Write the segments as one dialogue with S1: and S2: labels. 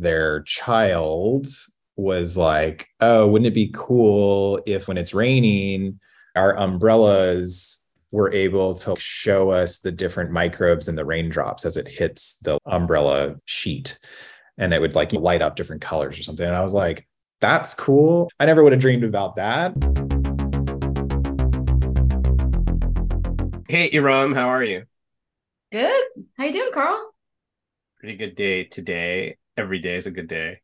S1: their child was like, oh, wouldn't it be cool if when it's raining, our umbrellas were able to show us the different microbes in the raindrops as it hits the umbrella sheet and it would like light up different colors or something. And I was like, that's cool. I never would have dreamed about that.
S2: Hey, Erum, how are you?
S3: Good. How you doing, Karl?
S2: Pretty good day today. Every day is a good day.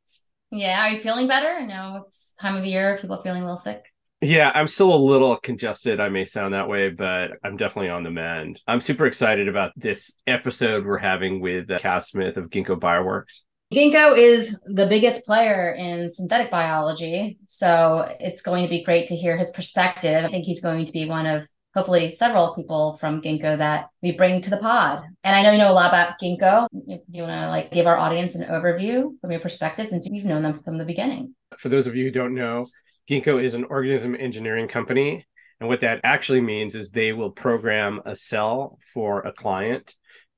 S3: Yeah. Are you feeling better? I know it's time of year. People are feeling a little sick.
S2: Yeah, I'm still a little congested. I may sound that way, but I'm definitely on the mend. I'm super excited about this episode we're having with uh, Cas Smith of Ginkgo Bioworks.
S3: Ginkgo is the biggest player in synthetic biology. So it's going to be great to hear his perspective. I think he's going to be one of hopefully several people from Ginkgo that we bring to the pod. And I know you know a lot about Ginkgo. You, you want to like give our audience an overview from your perspective since you've known them from the beginning.
S2: For those of you who don't know, Ginkgo is an organism engineering company. And what that actually means is they will program a cell for a client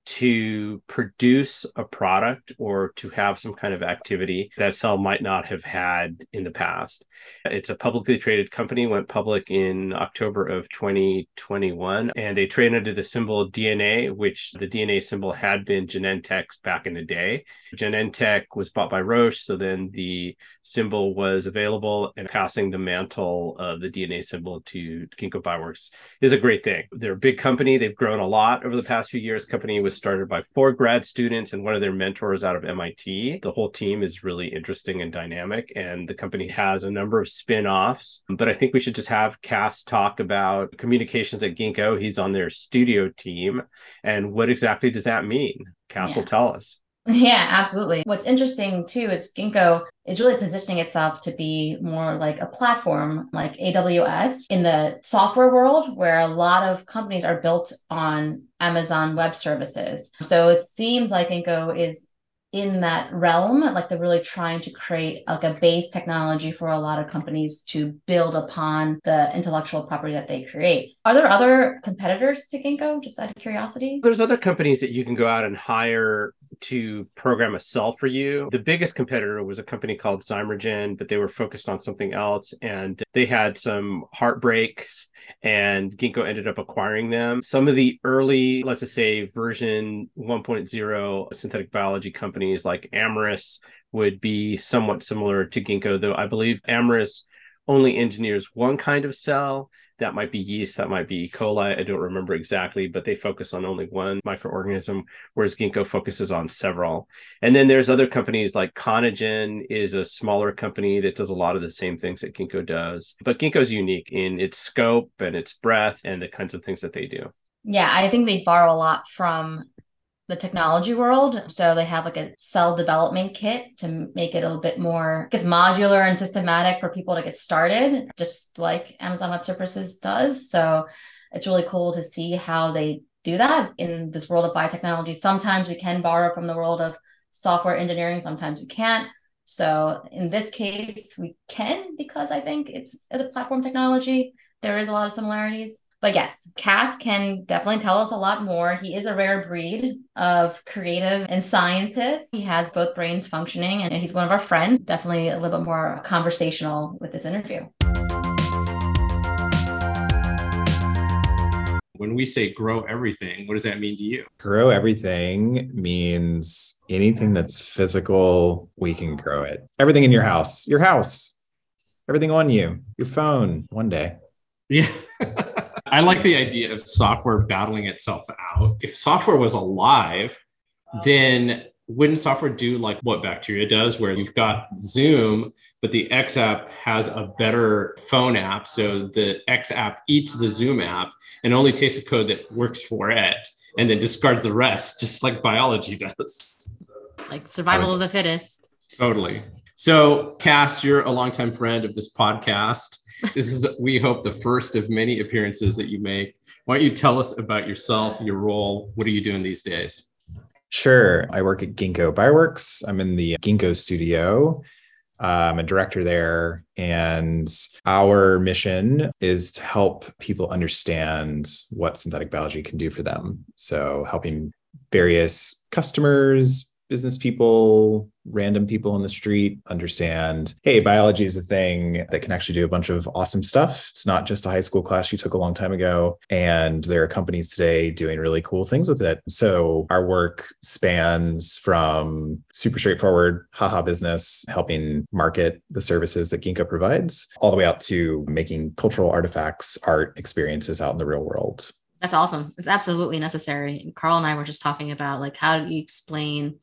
S2: to produce a product or to have some kind of activity that cell might not have had in the past. It's a publicly traded company, went public in October of 2021, and they trade under the symbol DNA, which the DNA symbol had been Genentech's back in the day. Genentech was bought by Roche, so then the symbol was available and passing the mantle of the DNA symbol to Ginkgo Bioworks is a great thing. They're a big company. They've grown a lot over the past few years. Company was started by four grad students and one of their mentors out of MIT. The whole team is really interesting and dynamic, and the company has a number of spin offs. But I think we should just have Cas talk about communications at Ginkgo. He's on their studio team. And what exactly does that mean? Cas yeah. will tell us.
S3: Yeah, absolutely. What's interesting too is Ginkgo is really positioning itself to be more like a platform like AWS in the software world, where a lot of companies are built on Amazon Web Services. So it seems like Ginkgo is in that realm like they're really trying to create like a base technology for a lot of companies to build upon the intellectual property that they create. Are there other competitors to ginkgo just out of curiosity?
S2: There's other companies that you can go out and hire to program a cell for you. The biggest competitor was a company called Zymergen, but they were focused on something else and they had some heartbreaks and Ginkgo ended up acquiring them. Some of the early, let's just say version 1.0 synthetic biology companies like Amyris would be somewhat similar to Ginkgo, though I believe Amyris only engineers one kind of cell that might be yeast, that might be E. coli. I don't remember exactly, but they focus on only one microorganism, whereas Ginkgo focuses on several. And then there's other companies like Conagen is a smaller company that does a lot of the same things that Ginkgo does. But Ginkgo is unique in its scope and its breadth and the kinds of things that they do.
S3: Yeah, I think they borrow a lot from the technology world. So they have like a cell development kit to make it a little bit more, guess, modular and systematic for people to get started, just like Amazon Web Services does. So it's really cool to see how they do that in this world of biotechnology. Sometimes we can borrow from the world of software engineering, sometimes we can't. So in this case, we can because I think it's as a platform technology, there is a lot of similarities. But yes, Cas can definitely tell us a lot more. He is a rare breed of creative and scientist. He has both brains functioning and he's one of our friends. Definitely a little bit more conversational with this interview.
S4: When we say grow everything, what does that mean to you?
S1: Grow everything means anything that's physical, we can grow it. Everything in your house, your house, everything on you, your phone, one day.
S4: Yeah. I like the idea of software battling itself out. If software was alive, then wouldn't software do like what bacteria does, where you've got Zoom, but the X app has a better phone app. So the X app eats the Zoom app and only takes a code that works for it and then discards the rest, just like biology does.
S3: Like survival of the fittest.
S4: Totally. So, Cas, you're a longtime friend of this podcast this is, we hope, the first of many appearances that you make. Why don't you tell us about yourself, your role? What are you doing these days?
S1: Sure. I work at Ginkgo Bioworks. I'm in the Ginkgo studio. Uh, I'm a director there. And our mission is to help people understand what synthetic biology can do for them. So, helping various customers, business people, random people in the street understand hey, biology is a thing that can actually do a bunch of awesome stuff. It's not just a high school class you took a long time ago. And there are companies today doing really cool things with it. So our work spans from super straightforward, haha business, helping market the services that Ginkgo provides, all the way out to making cultural artifacts, art experiences out in the real world.
S3: That's awesome. It's absolutely necessary. Karl and I were just talking about like how do you explain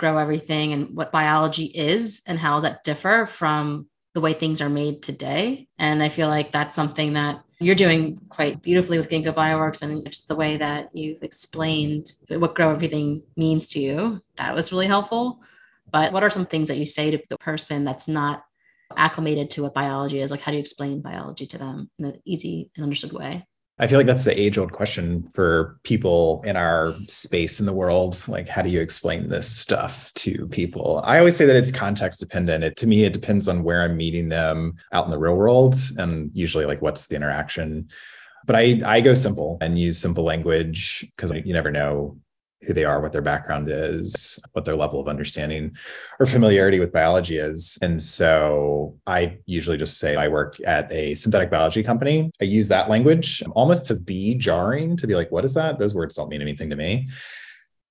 S3: grow everything and what biology is and how that differ from the way things are made today. And I feel like that's something that you're doing quite beautifully with Ginkgo Bioworks and just the way that you've explained what grow everything means to you. That was really helpful. But what are some things that you say to the person that's not acclimated to what biology is? Like, how do you explain biology to them in an easy and understood way?
S1: I feel like that's the age old question for people in our space in the world. Like, how do you explain this stuff to people? I always say that it's context dependent. It, to me, it depends on where I'm meeting them out in the real world and usually like what's the interaction. But I, I go simple and use simple language because you never know who they are, what their background is, what their level of understanding or familiarity with biology is. And so I usually just say I work at a synthetic biology company. I use that language almost to be jarring, to be like, what is that? Those words don't mean anything to me.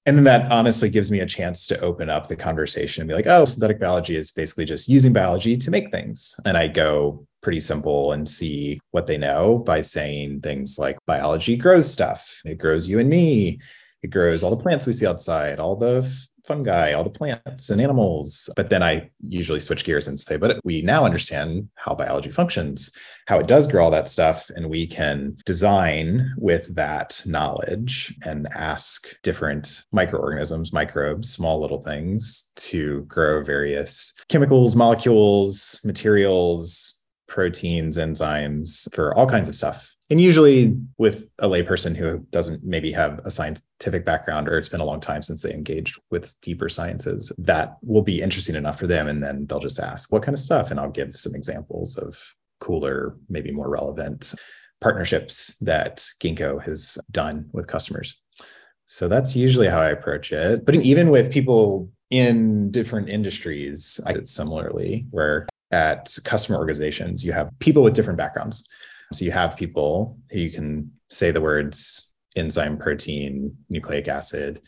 S1: And then that honestly gives me a chance to open up the conversation and be like, oh, synthetic biology is basically just using biology to make things. And I go pretty simple and see what they know by saying things like biology grows stuff. It grows you and me it grows all the plants we see outside, all the fungi, all the plants and animals. But then I usually switch gears and say, but we now understand how biology functions, how it does grow all that stuff. And we can design with that knowledge and ask different microorganisms, microbes, small little things to grow various chemicals, molecules, materials, proteins, enzymes for all kinds of stuff and usually with a layperson who doesn't maybe have a scientific background or it's been a long time since they engaged with deeper sciences that will be interesting enough for them. And then they'll just ask what kind of stuff? And i'll give some examples of cooler maybe more relevant partnerships that ginkgo has done with customers. So that's usually how i approach it. But even with people in different industries i did similarly where at customer organizations you have people with different backgrounds so you have people who you can say the words enzyme, protein, nucleic acid,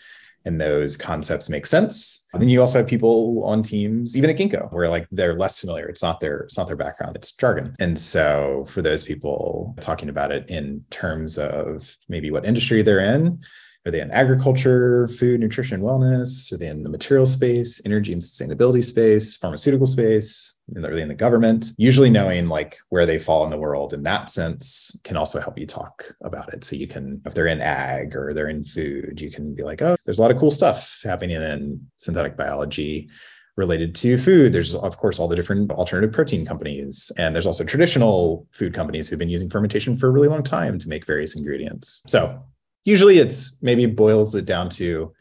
S1: and those concepts make sense. And then you also have people on teams, even at Ginkgo, where like they're less familiar. It's not their it's not their background, it's jargon. And so for those people talking about it in terms of maybe what industry they're in, are they in agriculture, food, nutrition, wellness? Are they in the material space, energy and sustainability space, pharmaceutical space? Are they in the government? Usually knowing like where they fall in the world in that sense can also help you talk about it. So you can, if they're in ag or they're in food, you can be like, oh, there's a lot of cool stuff happening in synthetic biology related to food. There's, of course, all the different alternative protein companies. And there's also traditional food companies who've been using fermentation for a really long time to make various ingredients. So usually it's maybe boils it down to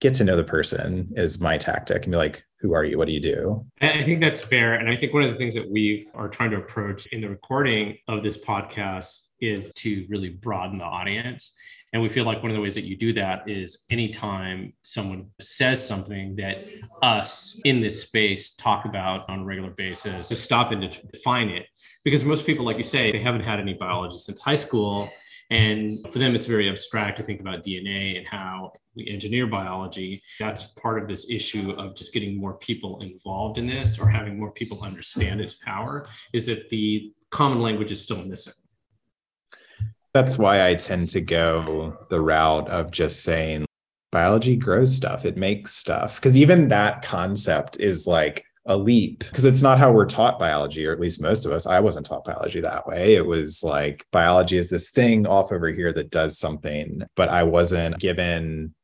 S1: get to know the person is my tactic and be like who are you what do you do
S4: i think that's fair and i think one of the things that we are trying to approach in the recording of this podcast is to really broaden the audience and we feel like one of the ways that you do that is anytime someone says something that us in this space talk about on a regular basis, to stop and to define it. Because most people, like you say, they haven't had any biology since high school. And for them, it's very abstract to think about DNA and how we engineer biology. That's part of this issue of just getting more people involved in this or having more people understand its power, is that the common language is still missing.
S1: That's why I tend to go the route of just saying biology grows stuff, it makes stuff. Because even that concept is like, a leap because it's not how we're taught biology, or at least most of us. I wasn't taught biology that way. It was like biology is this thing off over here that does something, but I wasn't given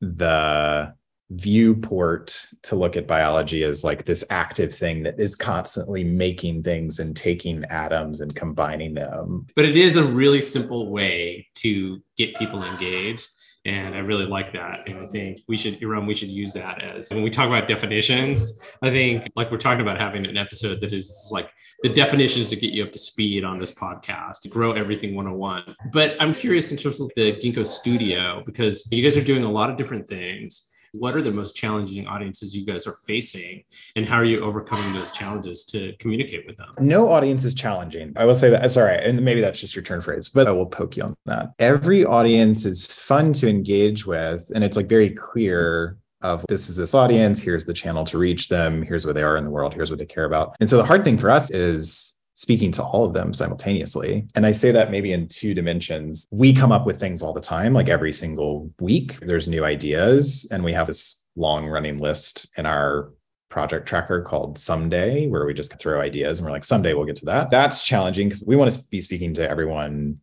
S1: the viewport to look at biology as like this active thing that is constantly making things and taking atoms and combining them.
S4: But it is a really simple way to get people engaged and I really like that. And I think we should, Erum, we should use that as when we talk about definitions. I think like we're talking about having an episode that is like the definitions to get you up to speed on this podcast, to grow everything 101. But I'm curious in terms of the Ginkgo studio, because you guys are doing a lot of different things. What are the most challenging audiences you guys are facing? And how are you overcoming those challenges to communicate with them?
S1: No audience is challenging. I will say that. Sorry. And maybe that's just your turn phrase, but I will poke you on that. Every audience is fun to engage with. And it's like very clear of this is this audience, here's the channel to reach them, here's where they are in the world, here's what they care about. And so the hard thing for us is speaking to all of them simultaneously. And I say that maybe in two dimensions. We come up with things all the time, like every single week, there's new ideas. And we have this long running list in our project tracker called Someday, where we just throw ideas and we're like, someday we'll get to that. That's challenging because we want to be speaking to everyone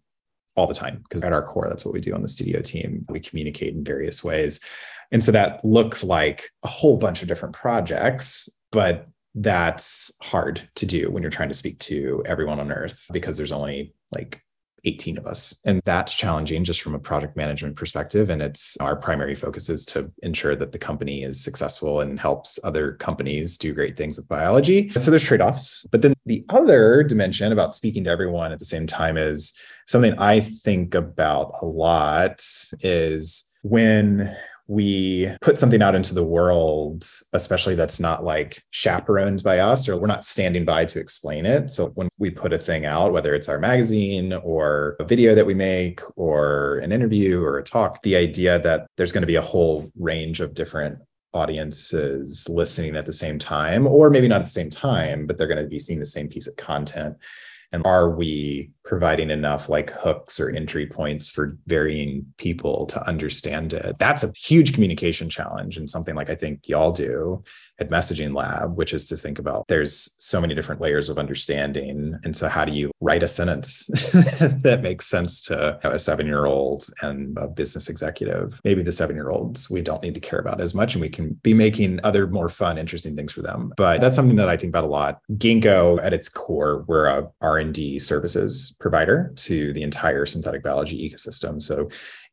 S1: all the time because at our core, that's what we do on the studio team. We communicate in various ways. And so that looks like a whole bunch of different projects, but that's hard to do when you're trying to speak to everyone on earth because there's only like 18 of us. And that's challenging just from a project management perspective. And it's our primary focus is to ensure that the company is successful and helps other companies do great things with biology. So there's trade offs. But then the other dimension about speaking to everyone at the same time is something I think about a lot is when we put something out into the world, especially that's not like chaperoned by us or we're not standing by to explain it. So when we put a thing out, whether it's our magazine or a video that we make or an interview or a talk, the idea that there's going to be a whole range of different audiences listening at the same time, or maybe not at the same time, but they're going to be seeing the same piece of content and are we providing enough like hooks or entry points for varying people to understand it. That's a huge communication challenge and something like i think y'all do at messaging lab which is to think about there's so many different layers of understanding. And so how do you write a sentence that makes sense to a seven year old and a business executive? Maybe the seven year olds we don't need to care about as much and we can be making other more fun interesting things for them. But that's something that i think about a lot. Ginkgo at its core we're a r&d services provider to the entire synthetic biology ecosystem. So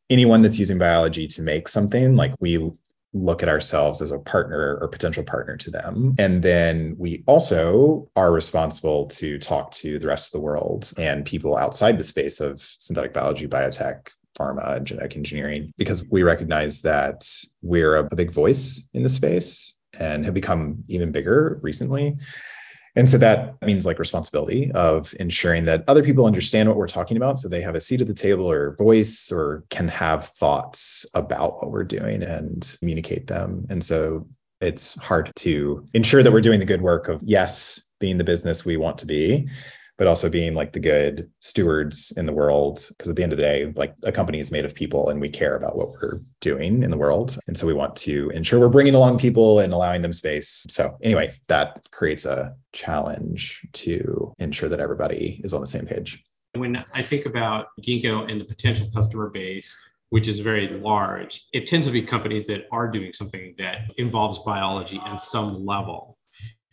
S1: anyone that's using biology to make something, like we look at ourselves as a partner or potential partner to them. And then we also are responsible to talk to the rest of the world and people outside the space of synthetic biology, biotech, pharma, and genetic engineering, because we recognize that we're a, a big voice in the space and have become even bigger recently. And so that means like responsibility of ensuring that other people understand what we're talking about so they have a seat at the table or voice or can have thoughts about what we're doing and communicate them. And so it's hard to ensure that we're doing the good work of, yes, being the business we want to be, but also being like the good stewards in the world. Because at the end of the day, like a company is made of people and we care about what we're doing in the world. And so we want to ensure we're bringing along people and allowing them space. So, anyway, that creates a challenge to ensure that everybody is on the same page.
S4: When I think about Ginkgo and the potential customer base, which is very large, it tends to be companies that are doing something that involves biology in some level.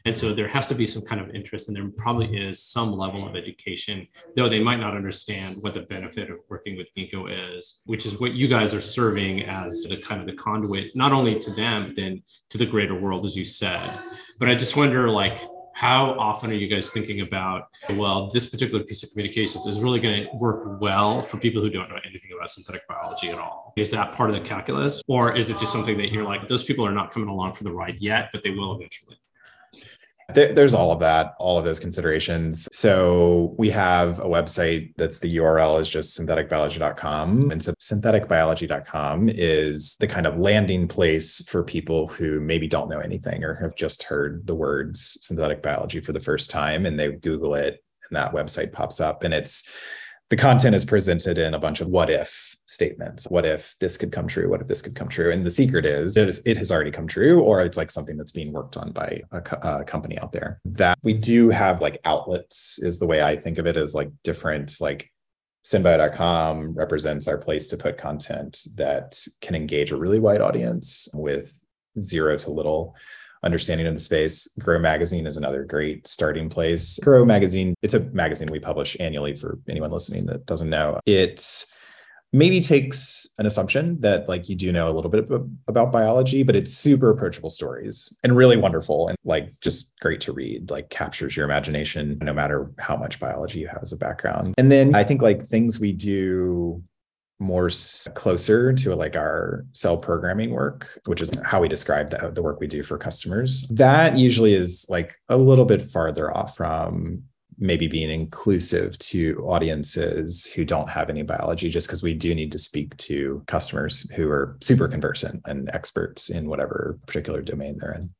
S4: And so there has to be some kind of interest, and there probably is some level of education, though they might not understand what the benefit of working with Ginkgo is, which is what you guys are serving as the kind of the conduit, not only to them, but then to the greater world, as you said. But I just wonder, like, how often are you guys thinking about well this particular piece of communications is really going to work well for people who don't know anything about synthetic biology at all? Is that part of the calculus? Or is it just something that you're like those people are not coming along for the ride yet but they will eventually
S1: there, there's all of that, all of those considerations. So we have a website that the URL is just syntheticbiology.com. And so syntheticbiology.com is the kind of landing place for people who maybe don't know anything or have just heard the words synthetic biology for the first time and they Google it and that website pops up and it's the content is presented in a bunch of what if statements. What if this could come true? What if this could come true? And the secret is it, is, it has already come true, or it's like something that's being worked on by a, a, company out there. That we do have like outlets, is the way I think of it, as like different, like synbio.com represents our place to put content that can engage a really wide audience with zero to little understanding of the space. Grow Magazine is another great starting place. Grow Magazine, it's a magazine we publish annually for anyone listening that doesn't know. It's maybe takes an assumption that like you do know a little bit about biology but it's super approachable stories and really wonderful and like just great to read like captures your imagination no matter how much biology you have as a background and then i think like things we do more closer to like our cell programming work, which is how we describe the, the work we do for customers. That usually is like a little bit farther off from maybe being inclusive to audiences who don't have any biology, just because we do need to speak to customers who are super conversant and experts in whatever particular domain they're in.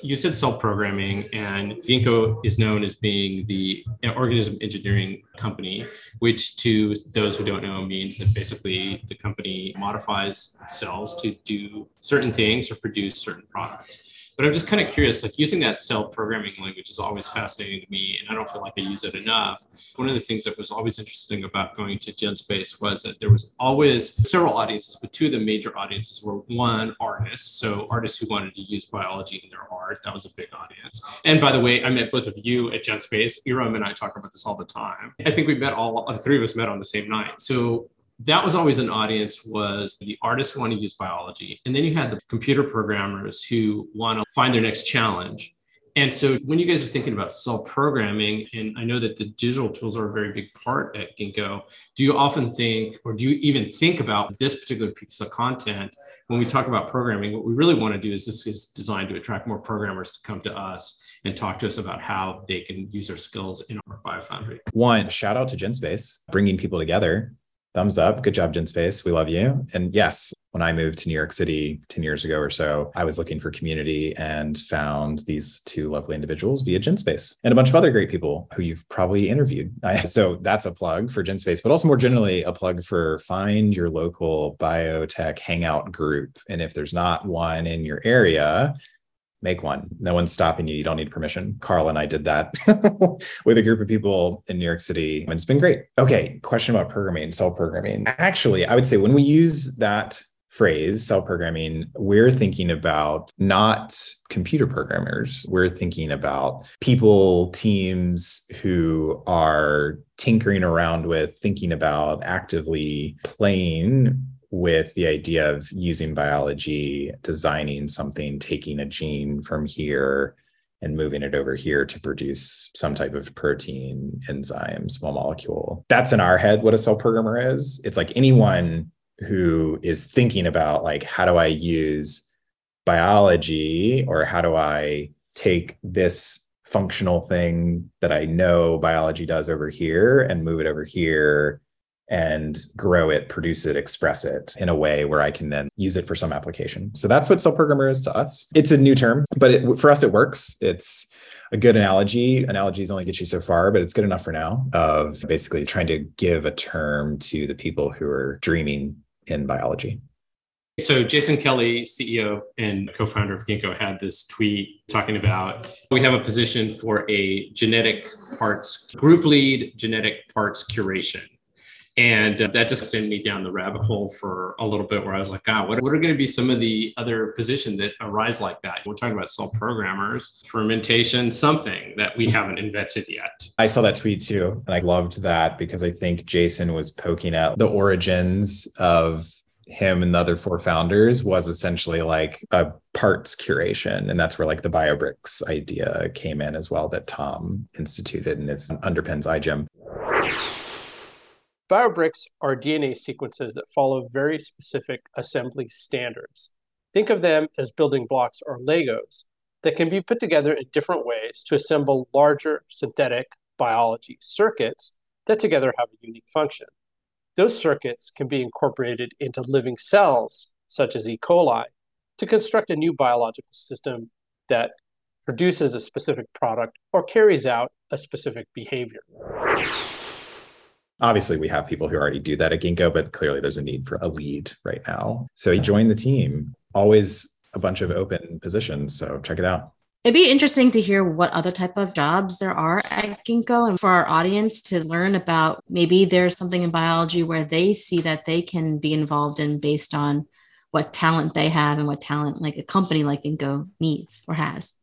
S4: You said cell programming, and Ginkgo is known as being the organism engineering company, which to those who don't know means that basically the company modifies cells to do certain things or produce certain products. But I'm just kind of curious, like using that cell programming language is always fascinating to me, and I don't feel like I use it enough. One of the things that was always interesting about going to GenSpace was that there was always several audiences, but two of the major audiences were one, artists, so artists who wanted to use biology in their art. That was a big audience. And by the way, I met both of you at GenSpace. Erum and I talk about this all the time. I think we met all, the three of us met on the same night. So that was always an audience was the artists who want to use biology and then you had the computer programmers who want to find their next challenge. And so when you guys are thinking about cell programming and i know that the digital tools are a very big part at ginkgo do you often think or do you even think about this particular piece of content when we talk about programming? What we really want to do is this is designed to attract more programmers to come to us and talk to us about how they can use their skills in our biofoundry.
S1: One shout out to genspace bringing people together thumbs up. Good job, GenSpace. We love you. And yes, when I moved to New York City 10 years ago or so, I was looking for community and found these two lovely individuals via GenSpace and a bunch of other great people who you've probably interviewed. so that's a plug for GenSpace, but also more generally, a plug for find your local biotech hangout group. And if there's not one in your area, make one. No one's stopping you. You don't need permission. Karl and I did that with a group of people in New York City, and it's been great. Okay, question about programming, cell programming. Actually, I would say when we use that phrase, cell programming, we're thinking about not computer programmers. We're thinking about people, teams who are tinkering around with, thinking about, actively playing with the idea of using biology, designing something, taking a gene from here and moving it over here to produce some type of protein, enzyme, small molecule. That's in our head what a cell programmer is. It's like anyone who is thinking about like how do I use biology or how do I take this functional thing that I know biology does over here and move it over here and grow it, produce it, express it in a way where I can then use it for some application. So that's what cell programmer is to us. It's a new term, but it, for us, it works. It's a good analogy. Analogies only get you so far, but it's good enough for now of basically trying to give a term to the people who are dreaming in biology.
S4: So Jason Kelly, CEO and co-founder of Ginkgo, had this tweet talking about we have a position for a genetic parts group lead genetic parts curation. And uh, that just sent me down the rabbit hole for a little bit where I was like, God, what, what are going to be some of the other positions that arise like that? We're talking about cell programmers, fermentation, something that we haven't invented yet.
S1: I saw that tweet too. And I loved that because I think Jason was poking at the origins of him and the other four founders was essentially like a parts curation. And that's where like the BioBricks idea came in as well that Tom instituted and is underpins iGEM.
S5: BioBricks are DNA sequences that follow very specific assembly standards. Think of them as building blocks or Legos that can be put together in different ways to assemble larger synthetic biology circuits that together have a unique function. Those circuits can be incorporated into living cells, such as E. coli, to construct a new biological system that produces a specific product or carries out a specific behavior.
S1: Obviously, we have people who already do that at Ginkgo, but clearly there's a need for a lead right now. So he joined the team. Always a bunch of open positions. So check it out.
S3: It'd be interesting to hear what other type of jobs there are at Ginkgo and for our audience to learn about maybe there's something in biology where they see that they can be involved in based on what talent they have and what talent like a company like Ginkgo needs or has.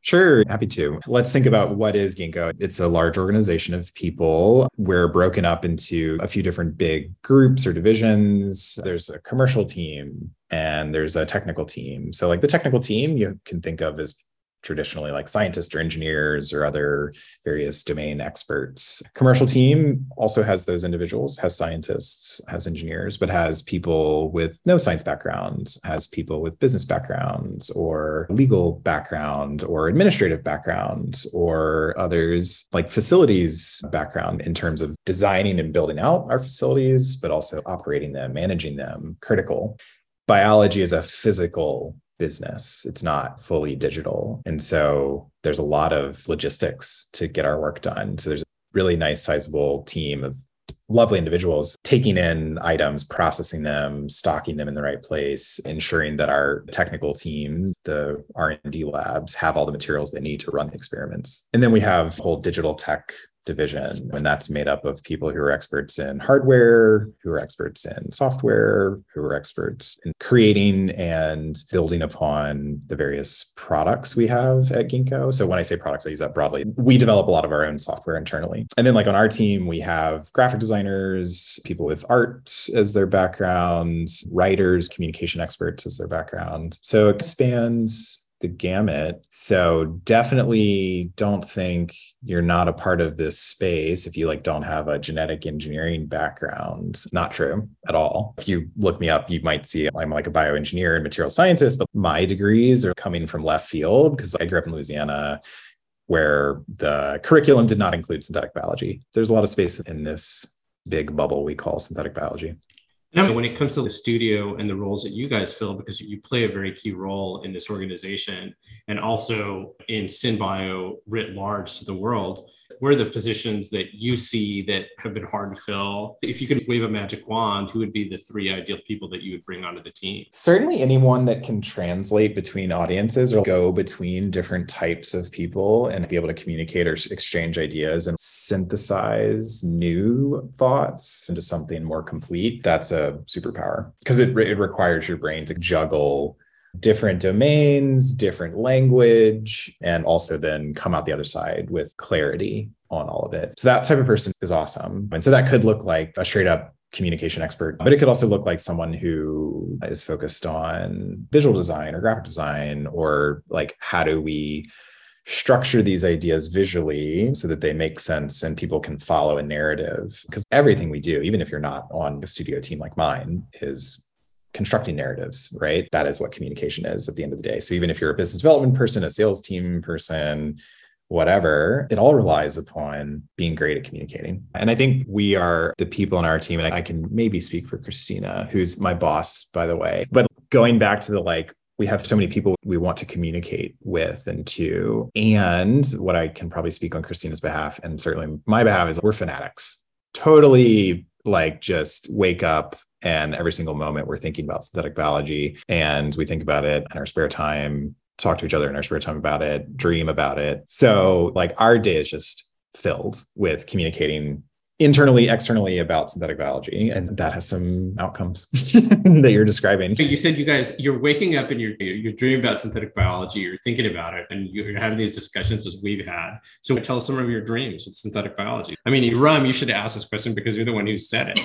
S1: Sure, happy to. Let's think about what is Ginkgo. It's a large organization of people. We're broken up into a few different big groups or divisions. There's a commercial team and there's a technical team. So, like the technical team, you can think of as traditionally like scientists or engineers or other various domain experts. Commercial team also has those individuals, has scientists, has engineers, but has people with no science backgrounds, has people with business backgrounds or legal background or administrative background or others like facilities background in terms of designing and building out our facilities, but also operating them, managing them, critical. Biology is a physical business. It's not fully digital. And so there's a lot of logistics to get our work done. So there's a really nice sizable team of lovely individuals taking in items processing them stocking them in the right place ensuring that our technical team the r&d labs have all the materials they need to run the experiments and then we have whole digital tech division. And that's made up of people who are experts in hardware, who are experts in software, who are experts in creating and building upon the various products we have at Ginkgo. So when I say products, I use that broadly. We develop a lot of our own software internally. And then, like on our team, we have graphic designers, people with art as their background, writers, communication experts as their background. So it expands the gamut. So definitely don't think you're not a part of this space if you like don't have a genetic engineering background. Not true at all. If you look me up, you might see I'm like a bioengineer and material scientist, but my degrees are coming from left field because I grew up in Louisiana where the curriculum did not include synthetic biology. There's a lot of space in this big bubble we call synthetic biology.
S4: And when it comes to the studio and the roles that you guys fill, because you play a very key role in this organization and also in SynBio writ large to the world, what are the positions that you see that have been hard to fill? If you could wave a magic wand, who would be the three ideal people that you would bring onto the team?
S1: Certainly anyone that can translate between audiences or go between different types of people and be able to communicate or exchange ideas and synthesize new thoughts into something more complete. That's a superpower because it, it requires your brain to juggle different domains, different language, and also then come out the other side with clarity on all of it. So that type of person is awesome. And so that could look like a straight up communication expert, but it could also look like someone who is focused on visual design or graphic design or like how do we structure these ideas visually so that they make sense and people can follow a narrative because everything we do even if you're not on a studio team like mine is constructing narratives, right? That is what communication is at the end of the day. So even if you're a business development person, a sales team person, whatever, it all relies upon being great at communicating. And I think we are the people in our team, and I can maybe speak for Christina, who's my boss, by the way. But going back to the like, we have so many people we want to communicate with and to. And what I can probably speak on Christina's behalf, and certainly my behalf, is we're fanatics. Totally like just wake up and every single moment we're thinking about synthetic biology and we think about it in our spare time, talk to each other in our spare time about it, dream about it. So, like, our day is just filled with communicating internally, externally about synthetic biology. And that has some outcomes that you're describing.
S4: You said you guys, you're waking up and you're, you're dreaming about synthetic biology, you're thinking about it, and you're having these discussions as we've had. So tell us some of your dreams with synthetic biology. I mean, Rum, you should ask this question because you're the one who said it.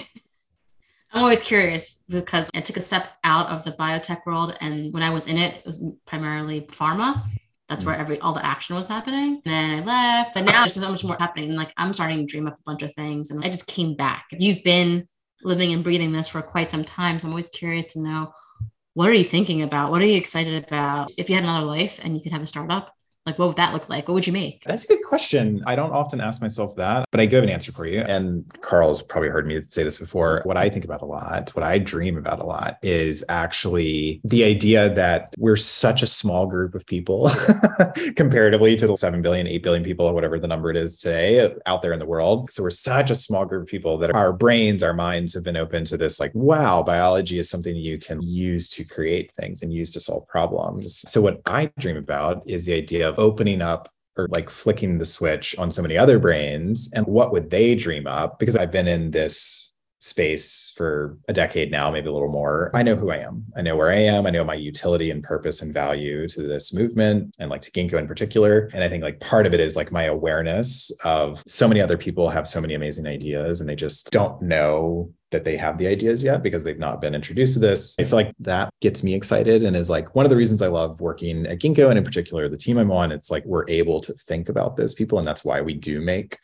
S3: I'm always curious because I took a step out of the biotech world, and when I was in it, it was primarily pharma. That's where mm. every all the action was happening. And then I left, but now there's so much more happening. And like I'm starting to dream up a bunch of things, and I just came back. You've been living and breathing this for quite some time, so I'm always curious to know what are you thinking about? What are you excited about? If you had another life and you could have a startup, like, what would that look like? What would you make?
S1: That's a good question. I don't often ask myself that, but I do have an answer for you. And Karl's probably heard me say this before. What I think about a lot, what I dream about a lot is actually the idea that we're such a small group of people comparatively to the 7 billion, 8 billion people, or whatever the number it is today out there in the world. So we're such a small group of people that our brains, our minds have been open to this like, wow, biology is something you can use to create things and use to solve problems. So what I dream about is the idea of of opening up or like flicking the switch on so many other brains and what would they dream up because i've been in this space for a decade now, maybe a little more. I know who I am. I know where I am. I know my utility and purpose and value to this movement and like to Ginkgo in particular. And I think like part of it is like my awareness of so many other people have so many amazing ideas and they just don't know that they have the ideas yet because they've not been introduced to this. So like that gets me excited and is like one of the reasons I love working at Ginkgo and in particular the team I'm on. It's like we're able to think about those people and that's why we do make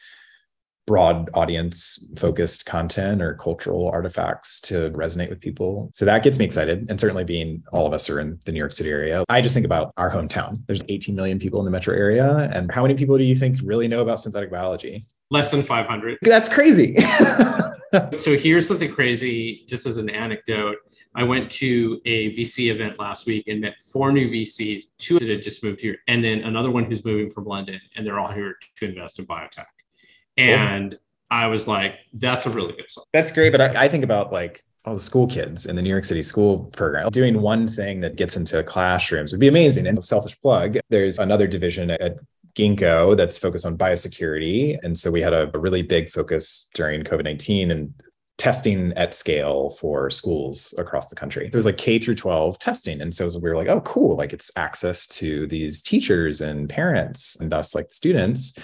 S1: broad audience focused content or cultural artifacts to resonate with people. So that gets me excited. And certainly being all of us are in the New York City area, I just think about our hometown. There's 18 million people in the metro area. And how many people do you think really know about synthetic biology?
S4: Less than 500.
S1: That's crazy.
S4: so here's something crazy, just as an anecdote. I went to a VC event last week and met four new VCs, two that had just moved here, and then another one who's moving from London, and they're all here to invest in biotech. And I was like, that's a really good song.
S1: That's great. But I, I think about like all the school kids in the New York City school program doing one thing that gets into classrooms would be amazing. And selfish plug, there's another division at Ginkgo that's focused on biosecurity. And so we had a, a really big focus during COVID 19 and testing at scale for schools across the country. It was like K through 12 testing. And so we were like, oh, cool. Like it's access to these teachers and parents and thus like students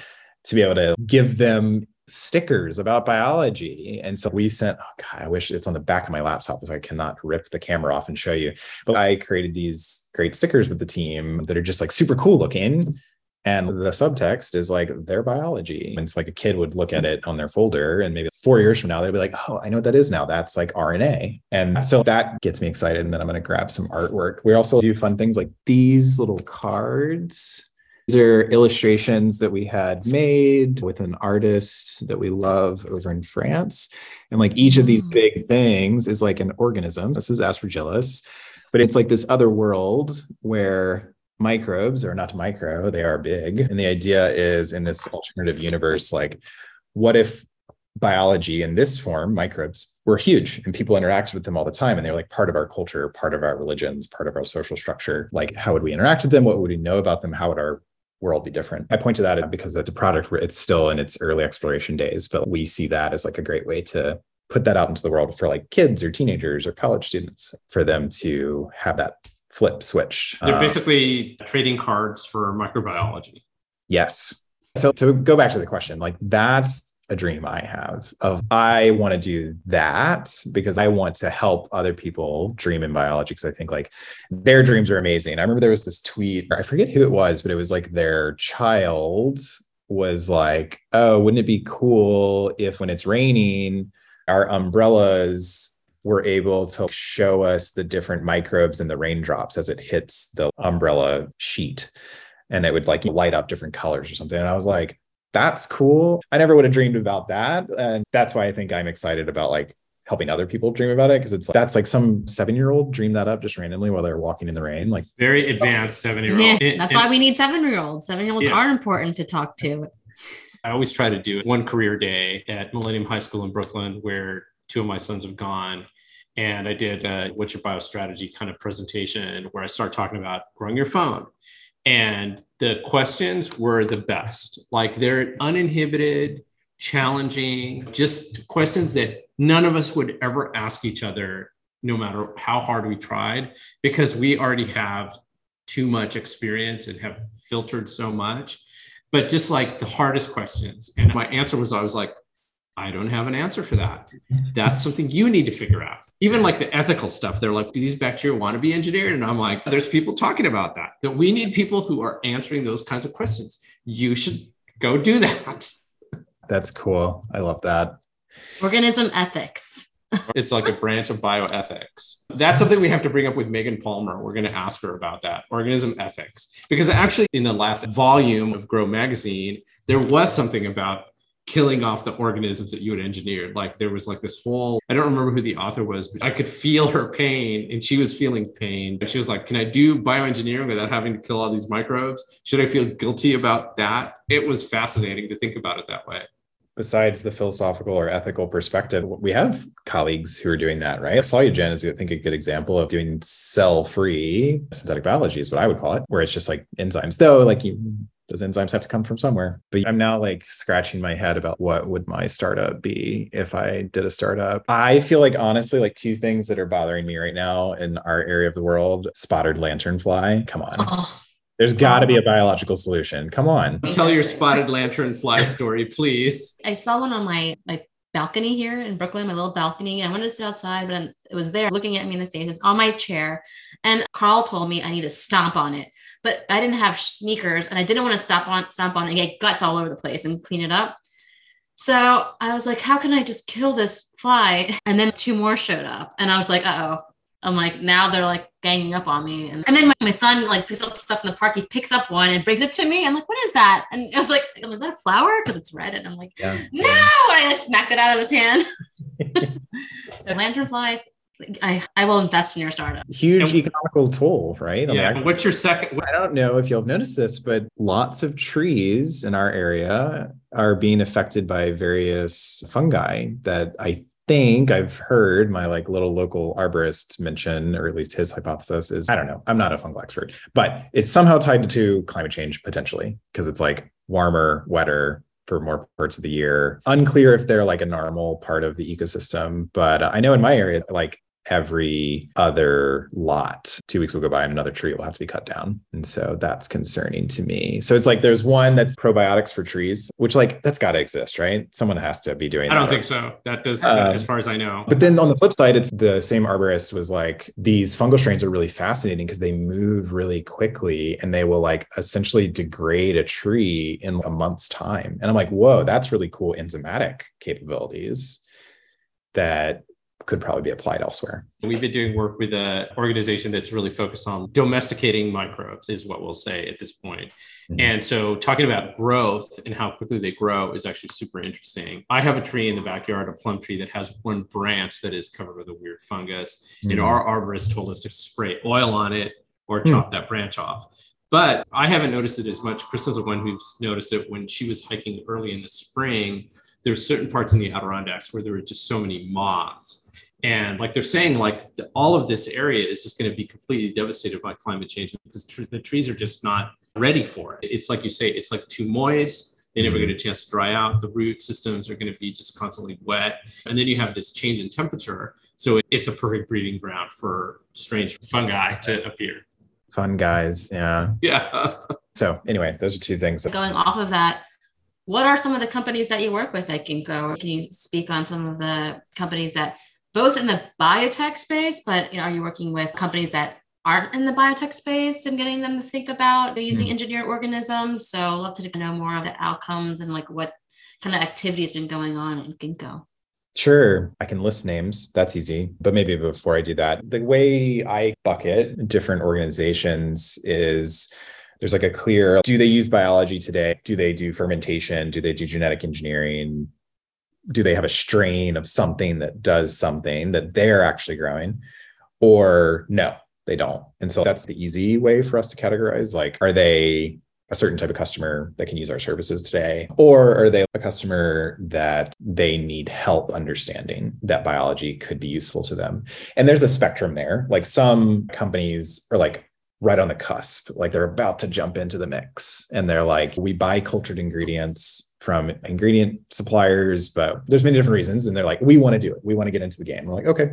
S1: to be able to give them stickers about biology. And so we sent, oh God, I wish it's on the back of my laptop if I cannot rip the camera off and show you. But I created these great stickers with the team that are just like super cool looking. And the subtext is like their biology. And it's like a kid would look at it on their folder, and maybe four years from now, they'd be like, oh, I know what that is now. That's like RNA. And so that gets me excited. And then I'm going to grab some artwork. We also do fun things like these little cards these are illustrations that we had made with an artist that we love over in France. And like each of these mm. big things is like an organism. This is Aspergillus, but it's like this other world where microbes are not micro, they are big. And the idea is in this alternative universe, like, what if biology in this form, microbes, were huge and people interact with them all the time and they're like part of our culture, part of our religions, part of our social structure. Like, how would we interact with them? What would we know about them? How would our world be different. I point to that because it's a product where it's still in its early exploration days, but we see that as like a great way to put that out into the world for like kids or teenagers or college students for them to have that flip switch.
S4: They're um, basically trading cards for microbiology.
S1: Yes. So to go back to the question, like that's a dream I have of I want to do that because I want to help other people dream in biology because I think like their dreams are amazing. I remember there was this tweet, I forget who it was, but it was like their child was like, "Oh, wouldn't it be cool if when it's raining, our umbrellas were able to show us the different microbes in the raindrops as it hits the umbrella sheet?" And it would like light up different colors or something. And I was like, that's cool. I never would have dreamed about that. And that's why I think I'm excited about like helping other people dream about it because it's like, that's like some seven year old dream that up just randomly while they're walking in the rain. Like
S4: very advanced seven year old.
S3: Yeah, that's why we need seven year olds. Seven year olds yeah. are important to talk to.
S4: I always try to do one career day at Millennium High School in Brooklyn where two of my sons have gone. And I did a what's your bio strategy kind of presentation where I start talking about growing your phone and the questions were the best. Like they're uninhibited, challenging, just questions that none of us would ever ask each other, no matter how hard we tried, because we already have too much experience and have filtered so much. But just like the hardest questions. And my answer was I was like, I don't have an answer for that. That's something you need to figure out even like the ethical stuff they're like do these bacteria want to be engineered? And i'm like there's people talking about that that we need people who are answering those kinds of questions. You should go do that.
S1: That's cool. I love that.
S3: Organism ethics.
S4: It's like a branch of bioethics. That's something we have to bring up with megan palmer. We're going to ask her about that organism ethics. Because actually in the last volume of grow magazine there was something about killing off the organisms that you had engineered. Like there was like this whole, I don't remember who the author was, but I could feel her pain and she was feeling pain. But she was like, Can I do bioengineering without having to kill all these microbes? Should I feel guilty about that? It was fascinating to think about it that way.
S1: Besides the philosophical or ethical perspective, we have colleagues who are doing that, right? Solugen is, I think, a good example of doing cell free synthetic biology, is what I would call it, where it's just like enzymes, though, like you those enzymes have to come from somewhere. But I'm now like scratching my head about what would my startup be if I did a startup. I feel like honestly, like two things that are bothering me right now in our area of the world: spotted lanternfly. Come on.
S3: Oh,
S1: There's got to be a biological solution. Come on.
S4: Tell your spotted lantern fly story, please.
S3: I saw one on my my balcony here in Brooklyn, my little balcony. I wanted to sit outside, but it was there looking at me in the face. It's on my chair. And Karl told me I need to stomp on it. But I didn't have sneakers and I didn't want to stop on stomp on it and get guts all over the place and clean it up. So I was like, how can I just kill this fly? And then two more showed up. And I was like, uh oh. I'm like, now they're like ganging up on me. And, and then my, my son like picks up stuff in the park. He picks up one and brings it to me. I'm like, what is that? And it was like, is that a flower? Because it's red. And I'm like,
S1: Yeah.
S3: no. And I just smacked it out of his hand. so lanternflies, I, I will invest in your startup.
S1: Huge
S4: And-
S1: economical toll, right? on the
S4: Yeah.
S1: agriculture
S4: What's your second?
S1: I don't know if you'll have noticed this, but lots of trees in our area are being affected by various fungi that I think I've heard my like little local arborist mention, or at least his hypothesis is I don't know. I'm not a fungal expert, but it's somehow tied to climate change potentially because it's like warmer, wetter for more parts of the year. Unclear if they're like a normal part of the ecosystem, but I know in my area, like every other lot. Two weeks will go by and another tree will have to be cut down. And so that's concerning to me. So it's like there's one that's probiotics for trees, which like that's got to exist, right? Someone has to be doing
S4: I don't
S1: that.
S4: think so. That does,
S1: Um,
S4: as far as I know.
S1: But then on the flip side, it's the same arborist was like, these fungal strains are really fascinating because they move really quickly and they will like essentially degrade a tree in a month's time. And I'm like, whoa, that's really cool enzymatic capabilities that could probably be applied elsewhere.
S4: We've been doing work with an organization that's really focused on domesticating microbes, is what we'll say at this point.
S1: Mhm.
S4: And so, talking about growth and how quickly they grow is actually super interesting. I have a tree in the backyard, a plum tree that has one branch that is covered with a weird fungus. And
S1: Mhm.
S4: our arborist told us to spray oil on it or
S1: Hmm.
S4: chop that branch off. But I haven't noticed it as much. Krista's the one who's noticed it when she was hiking early in the spring. There's certain parts in the Adirondacks where there were just so many moths. And like they're saying, like the, all of this area is just going to be completely devastated by climate change because tr- the trees are just not ready for it. It's like you say, it's like too moist. They never get a chance to dry out. The root systems are going to be just constantly wet. And then you have this change in temperature. So it- it's a perfect breeding ground for strange fungi to appear.
S1: Fun guys. Yeah.
S4: Yeah.
S1: So anyway, those are two things. That,
S3: Going off of that, what are some of the companies that you work with at Ginkgo? Can you speak on some of the companies that both in the biotech space, but you know, are you working with companies that aren't in the biotech space and getting them to think about using
S1: Hmm.
S3: engineered organisms? So I'd love to know more of the outcomes and like what kind of activity has been going on in Ginkgo.
S1: Sure, I can list names. That's easy. But maybe before I do that, the way I bucket different organizations is there's like a clear do they use biology today? Do they do fermentation? Do they do genetic engineering? Do they have a strain of something that does something that they're actually growing? Or no, they don't. And so that's the easy way for us to categorize. Like, are they a certain type of customer that can use our services today? Or are they a customer that they need help understanding that biology could be useful to them? And there's a spectrum there. Like some companies are like right on the cusp, like they're about to jump into the mix and they're like, we buy cultured ingredients from ingredient suppliers, but there's many different reasons. And they're like, we want to do it. We want to get into the game. We're like, okay.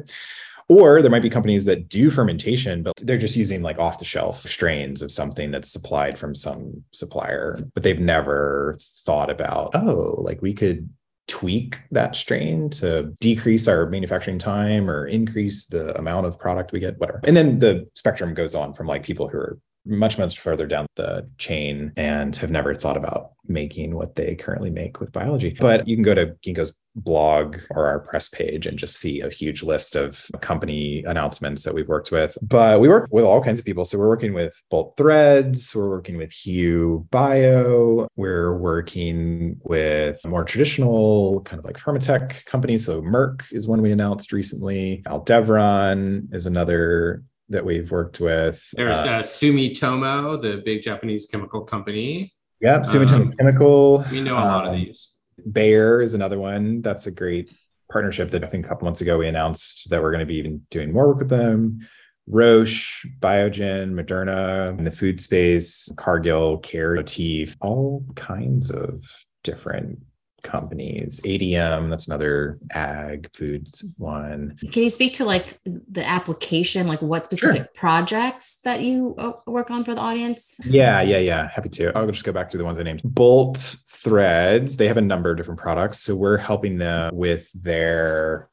S1: Or there might be companies that do fermentation, but they're just using like off the shelf strains of something that's supplied from some supplier, but they've never thought about, oh, like we could tweak that strain to decrease our manufacturing time or increase the amount of product we get, whatever. And then the spectrum goes on from like people who are much, much further down the chain and have never thought about making what they currently make with biology. But you can go to Ginkgo's blog or our press page and just see a huge list of company announcements that we've worked with. But we work with all kinds of people. So we're working with Bolt Threads, we're working with Hue Bio, we're working with more traditional kind of like pharmatech companies. So Merck is one we announced recently. Aldevron is another that we've worked with.
S4: There's
S1: Uh,
S4: uh, Sumitomo, the big Japanese chemical company.
S1: Yep, Sumitomo
S4: Um,
S1: Chemical.
S4: We know a lot of
S1: Um,
S4: these.
S1: Bayer is another one. That's a great partnership that I think a couple months ago we announced that we're going to be even doing more work with them. Roche, Biogen, Moderna in the food space, Cargill, Kerry, Motif, all kinds of different companies. ADM, that's another ag foods one.
S3: Can you speak to like the application, like what specific sure. projects that you uh, work on for the audience?
S1: Yeah, yeah, yeah. Happy to. I'll just go back through the ones I named. Bolt Threads, they have a number of different products. So we're helping them with their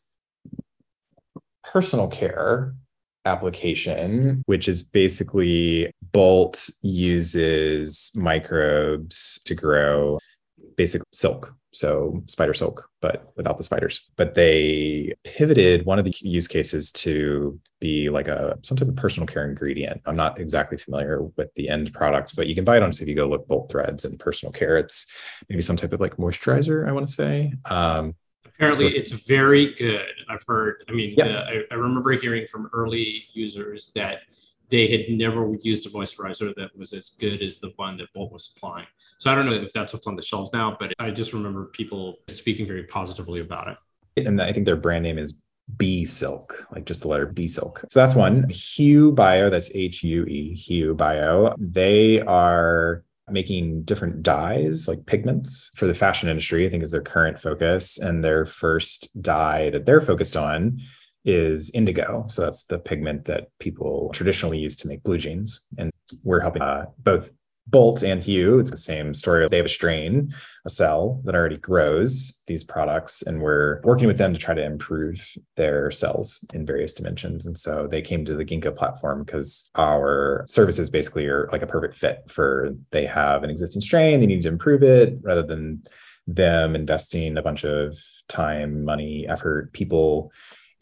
S1: personal care application, which is basically Bolt uses microbes to grow basic silk so spider silk but without the spiders. But they pivoted one of the use cases to be like a some type of personal care ingredient. I'm not exactly familiar with the end product but you can buy it on so if you go look bolt threads and personal care. It's maybe some type of like moisturizer i want to say. Um,
S4: apparently it's very good. I've heard i mean the, I, I remember hearing from early users that they had never used a moisturizer that was as good as the one that Bolt was supplying. So I don't know if that's what's on the shelves now, but I just remember people speaking very positively about it.
S1: And I think their brand name is B Silk, like just the letter B Silk. So that's one. Hue Bio, that's H U E, Hue Bio. They are making different dyes like pigments for the fashion industry, I think is their current focus. And their first dye that they're focused on is indigo. So that's the pigment that people traditionally use to make blue jeans. And we're helping uh, both Bolt and Hue. It's the same story. They have a strain, a cell that already grows these products, and we're working with them to try to improve their cells in various dimensions. And so they came to the Ginkgo platform because our services basically are like a perfect fit for they have an existing strain, they need to improve it rather than them investing a bunch of time, money, effort, people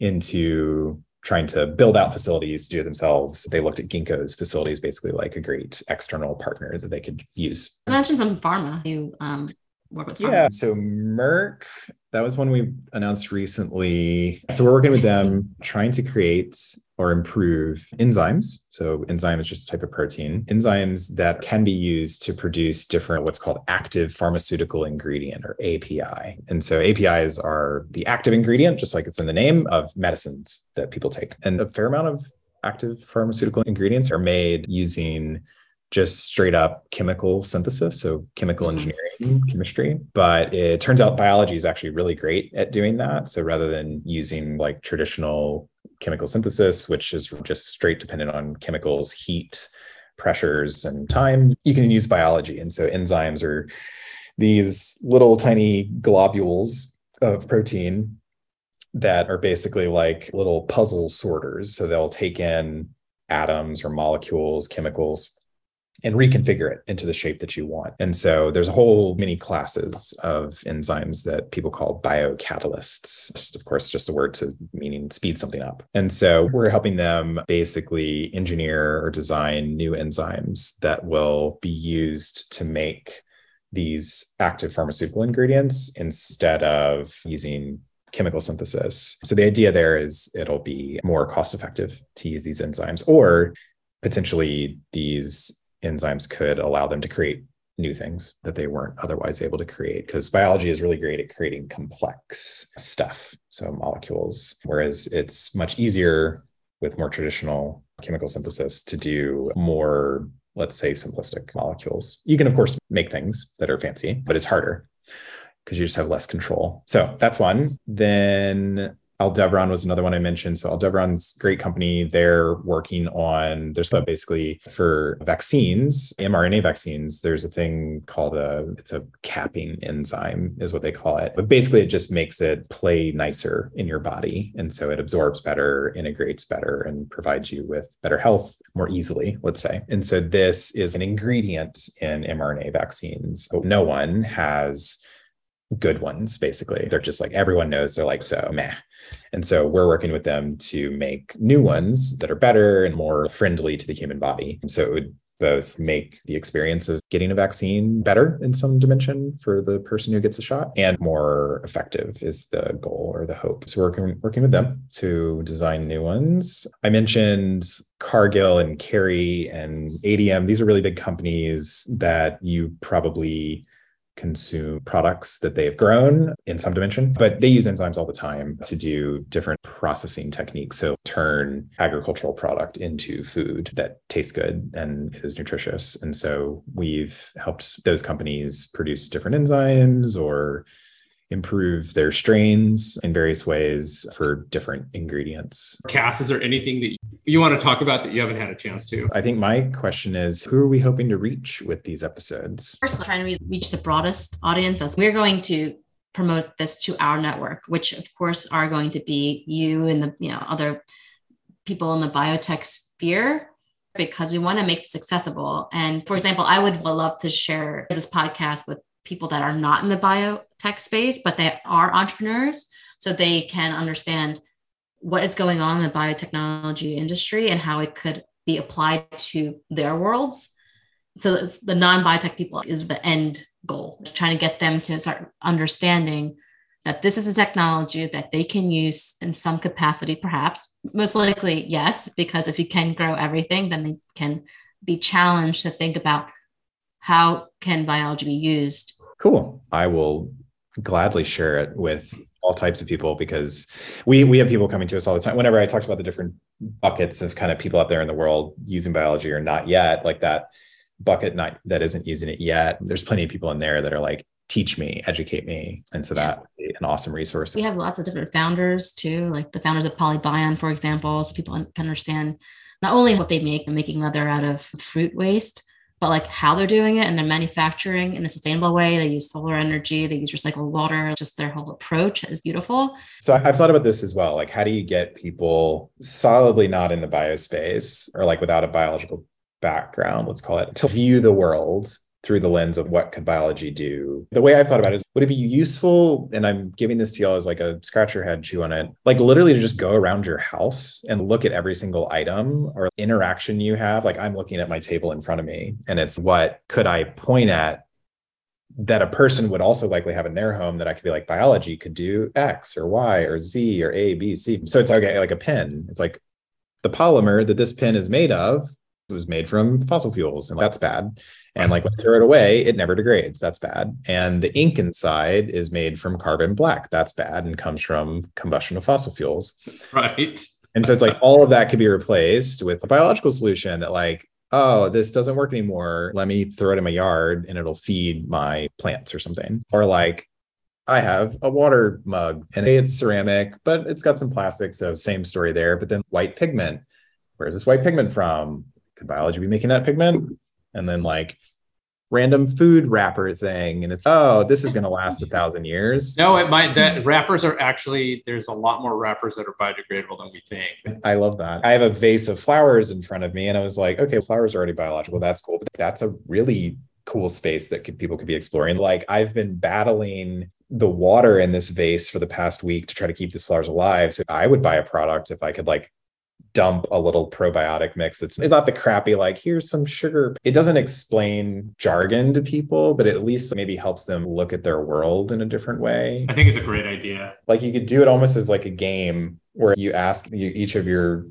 S1: into trying to build out facilities to do it themselves. They looked at Ginkgo's facilities basically like a great external partner that they could use.
S3: I mentioned some pharma. You um, work with
S1: pharma. Yeah. So Merck, that was one we announced recently. So we're working with them trying to create or improve enzymes. So, enzyme is just a type of protein, enzymes that can be used to produce different, what's called active pharmaceutical ingredient or API. And so, APIs are the active ingredient, just like it's in the name of medicines that people take. And a fair amount of active pharmaceutical ingredients are made using just straight up chemical synthesis, so chemical mm-hmm. engineering, chemistry. But it turns out biology is actually really great at doing that. So rather than using like traditional chemical synthesis, which is just straight dependent on chemicals, heat, pressures, and time, you can use biology. And so enzymes are these little tiny globules of protein that are basically like little puzzle sorters. So they'll take in atoms or molecules, chemicals, and reconfigure it into the shape that you want. And so there's a whole many classes of enzymes that people call biocatalysts. Just, of course, just a word to meaning speed something up. And so we're helping them basically engineer or design new enzymes that will be used to make these active pharmaceutical ingredients instead of using chemical synthesis. So the idea there is it'll be more cost effective to use these enzymes or potentially these enzymes could allow them to create new things that they weren't otherwise able to create because biology is really great at creating complex stuff so molecules whereas it's much easier with more traditional chemical synthesis to do more let's say simplistic molecules. You can of course make things that are fancy but it's harder because you just have less control. So that's one. Then Aldevron was another one I mentioned. So Aldevron's great company. They're working on there's basically for vaccines, mRNA vaccines. There's a thing called a it's a capping enzyme is what they call it. But basically, it just makes it play nicer in your body, and so it absorbs better, integrates better, and provides you with better health more easily. Let's say. And so this is an ingredient in mRNA vaccines. But no one has good ones basically they're just like everyone knows they're like so meh and so we're working with them to make new ones that are better and more friendly to the human body. So it would both make the experience of getting a vaccine better in some dimension for the person who gets a shot and more effective is the goal or the hope. So we're working, with them to design new ones. I mentioned Cargill and Kerry and ADM. These are really big companies that you probably consume products that they've grown in some dimension, but they use enzymes all the time to do different processing techniques. So turn agricultural product into food that tastes good and is nutritious. And so we've helped those companies produce different enzymes or improve their strains in various ways for different ingredients.
S4: Cas, is there anything that you want to talk about that you haven't had a chance to?
S1: I think my question is who are we hoping to reach with these episodes?
S3: First, trying to reach the broadest audience as we're going to promote this to our network, which of course are going to be you and the you know other people in the biotech sphere because we want to make this accessible. And for example, I would love to share this podcast with people that are not in the biotech space, but they are entrepreneurs. So they can understand what is going on in the biotechnology industry and how it could be applied to their worlds. So the non-biotech people is the end goal, trying to get them to start understanding that this is a technology that they can use in some capacity, perhaps. Most likely, yes, because if you can grow everything, then they can be challenged to think about how can biology be used
S1: Cool. I will gladly share it with all types of people because we we have people coming to us all the time. Whenever I talked about the different buckets of kind of people out there in the world using biology or not yet, like that bucket not that isn't using it yet, there's plenty of people in there that are like, teach me, educate me. And so that an awesome resource.
S3: We have lots of different founders too, like the founders of Polybion, for example, so people can understand not only what they make, but making leather out of fruit waste, but like how they're doing it and they're manufacturing in a sustainable way. They use solar energy, they use recycled water, just their whole approach is beautiful.
S1: So I've thought about this as well. Like, how do you get people solidly not in the biospace or like without a biological background, let's call it, to view the world through the lens of what could biology do. The way I've thought about it is would it be useful? And I'm giving this to y'all as like a scratch your head, chew on it, like literally to just go around your house and look at every single item or interaction you have. Like I'm looking at my table in front of me and it's what could I point at that a person would also likely have in their home that I could be like biology could do X or Y or Z or A, B, C. So it's okay, like a pen. It's like the polymer that this pen is made of was made from fossil fuels and that's bad and like when you throw it away, it never degrades. That's bad. And the ink inside is made from carbon black. That's bad and comes from combustion of fossil fuels.
S4: Right.
S1: And so it's like all of that could be replaced with a biological solution that, like, oh, this doesn't work anymore. Let me throw it in my yard and it'll feed my plants or something. Or like, I have a water mug and it's ceramic, but it's got some plastic. So same story there. But then white pigment. Where's this white pigment from? Could biology be making that pigment? and then like random food wrapper thing and it's oh this is going to last a thousand years.
S4: No it might that wrappers are actually there's a lot more wrappers that are biodegradable than we think.
S1: I love that. I have a vase of flowers in front of me and i was like okay flowers are already biological that's cool but that's a really cool space that could, people could be exploring. Like i've been battling the water in this vase for the past week to try to keep these flowers alive so i would buy a product if i could like dump a little probiotic mix that's not the crappy like here's some sugar. It doesn't explain jargon to people but at least maybe helps them look at their world in a different way.
S4: I think it's a great idea.
S1: Like you could do it almost as like a game where you ask you, each of your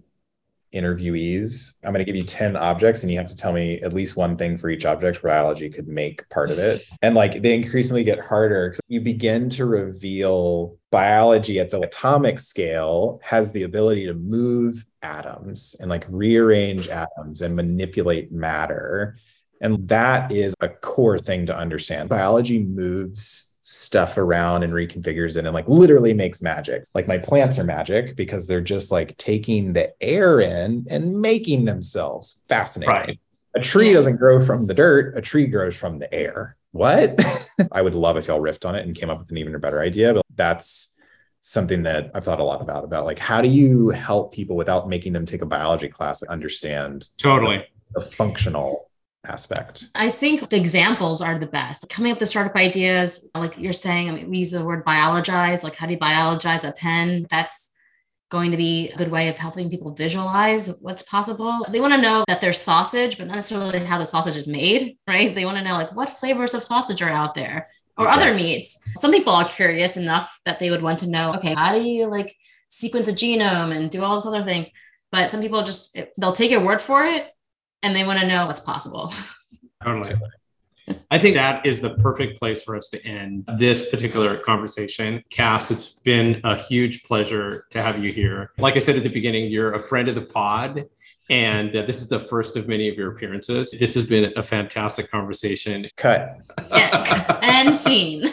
S1: interviewees i'm going to give you 10 objects and you have to tell me at least one thing for each object biology could make part of it. And like they increasingly get harder because you begin to reveal biology at the atomic scale has the ability to move atoms and like rearrange atoms and manipulate matter and that is a core thing to understand biology moves stuff around and reconfigures it and like literally makes magic. Like my plants are magic because they're just like taking the air in and making themselves fascinating. Right. A tree doesn't grow from the dirt, a tree grows from the air. What? I would love if y'all riffed on it and came up with an even better idea, but that's something that I've thought a lot about about like how do you help people without making them take a biology class understand
S4: totally
S1: the, the functional aspect?
S3: I think the examples are the best. Coming up with startup ideas, like you're saying, I mean, we use the word biologize, like how do you biologize a pen? That's going to be a good way of helping people visualize what's possible. They want to know that there's sausage, but not necessarily how the sausage is made, right? They want to know like what flavors of sausage are out there or okay. other meats. Some people are curious enough that they would want to know, okay, how do you like sequence a genome and do all these other things? But some people just they'll take your word for it and they want to know what's possible.
S4: Totally. I think that is the perfect place for us to end this particular conversation. Cas, it's been a huge pleasure to have you here. Like I said at the beginning, you're a friend of the pod. And uh, this is the first of many of your appearances. This has been a fantastic conversation.
S1: Cut.
S3: and scene.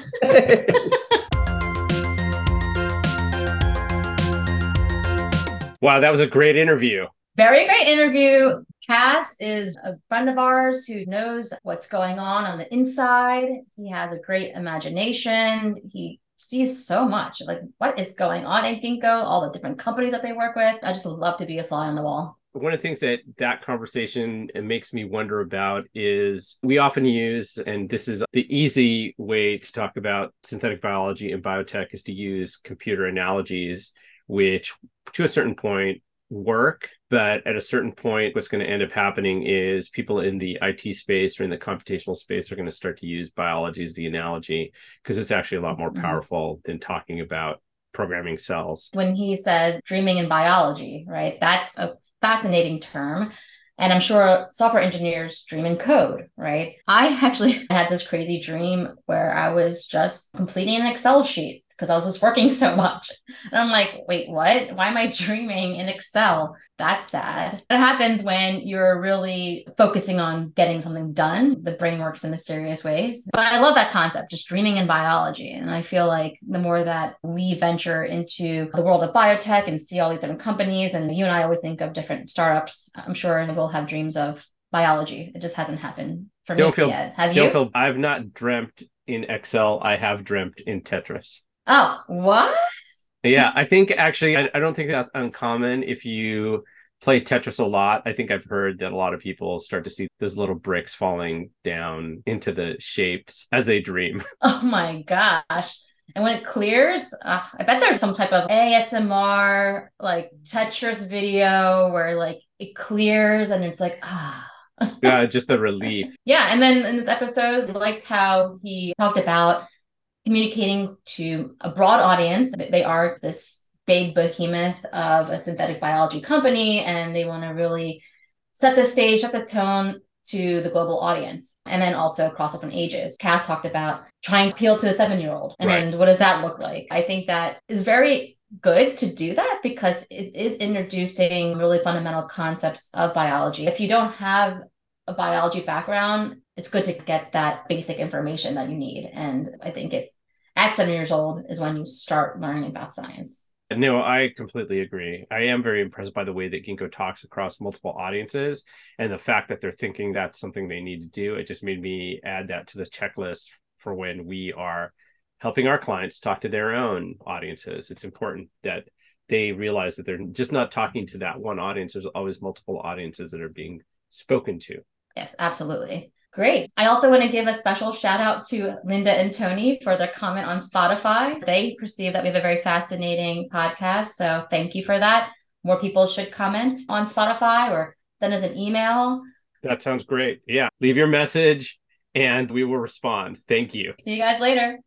S2: Wow, that was a great interview.
S3: Very great interview. Cas is a friend of ours who knows what's going on on the inside. He has a great imagination. He sees so much like what is going on in Ginkgo, all the different companies that they work with. I just love to be a fly on the wall.
S2: One of the things that that conversation makes me wonder about is we often use, and this is the easy way to talk about synthetic biology and biotech is to use computer analogies, which to a certain point work but at a certain point what's going to end up happening is people in the IT space or in the computational space are going to start to use biology as the analogy because it's actually a lot more powerful mm-hmm. than talking about programming cells
S3: when he says dreaming in biology right that's a fascinating term and I'm sure software engineers dream in code, right? I actually had this crazy dream where I was just completing an Excel sheet because I was just working so much. And I'm like, wait, what? Why am I dreaming in Excel? That's sad. It happens when you're really focusing on getting something done. The brain works in mysterious ways. But I love that concept, just dreaming in biology. And I feel like the more that we venture into the world of biotech and see all these different companies, and you and I always think of different startups, I'm sure we'll have dreams of biology. It just hasn't happened for don't me feel, yet. Have you? Feel,
S2: I've not dreamt in Excel. I have dreamt in Tetris.
S3: Oh, what?
S2: Yeah, I think actually, I, I don't think that's uncommon if you play Tetris a lot. I think I've heard that a lot of people start to see those little bricks falling down into the shapes as they dream.
S3: Oh my gosh. And when it clears, uh, I bet there's some type of ASMR like Tetris video where like it clears and it's like, ah.
S2: yeah, just the relief.
S3: Yeah. And then in this episode, I liked how he talked about communicating to a broad audience. They are this big behemoth of a synthetic biology company, and they want to really set the stage, set the tone to the global audience, and then also cross different ages. Cas talked about trying to appeal to a seven year old, and right. what does that look like? I think that is very good to do that because it is introducing really fundamental concepts of biology. If you don't have a biology background, it's good to get that basic information that you need. And I think it's at seven years old is when you start learning about science.
S2: No, I completely agree. I am very impressed by the way that Ginkgo talks across multiple audiences and the fact that they're thinking that's something they need to do. It just made me add that to the checklist for when we are helping our clients talk to their own audiences. It's important that they realize that they're just not talking to that one audience. There's always multiple audiences that are being spoken to.
S3: Yes, absolutely. Great. I also want to give a special shout out to Linda and Tony for their comment on Spotify. They perceive that we have a very fascinating podcast. So thank you for that. More people should comment on Spotify or send us an email.
S2: That sounds great. Yeah. Leave your message and we will respond. Thank you.
S3: See you guys later.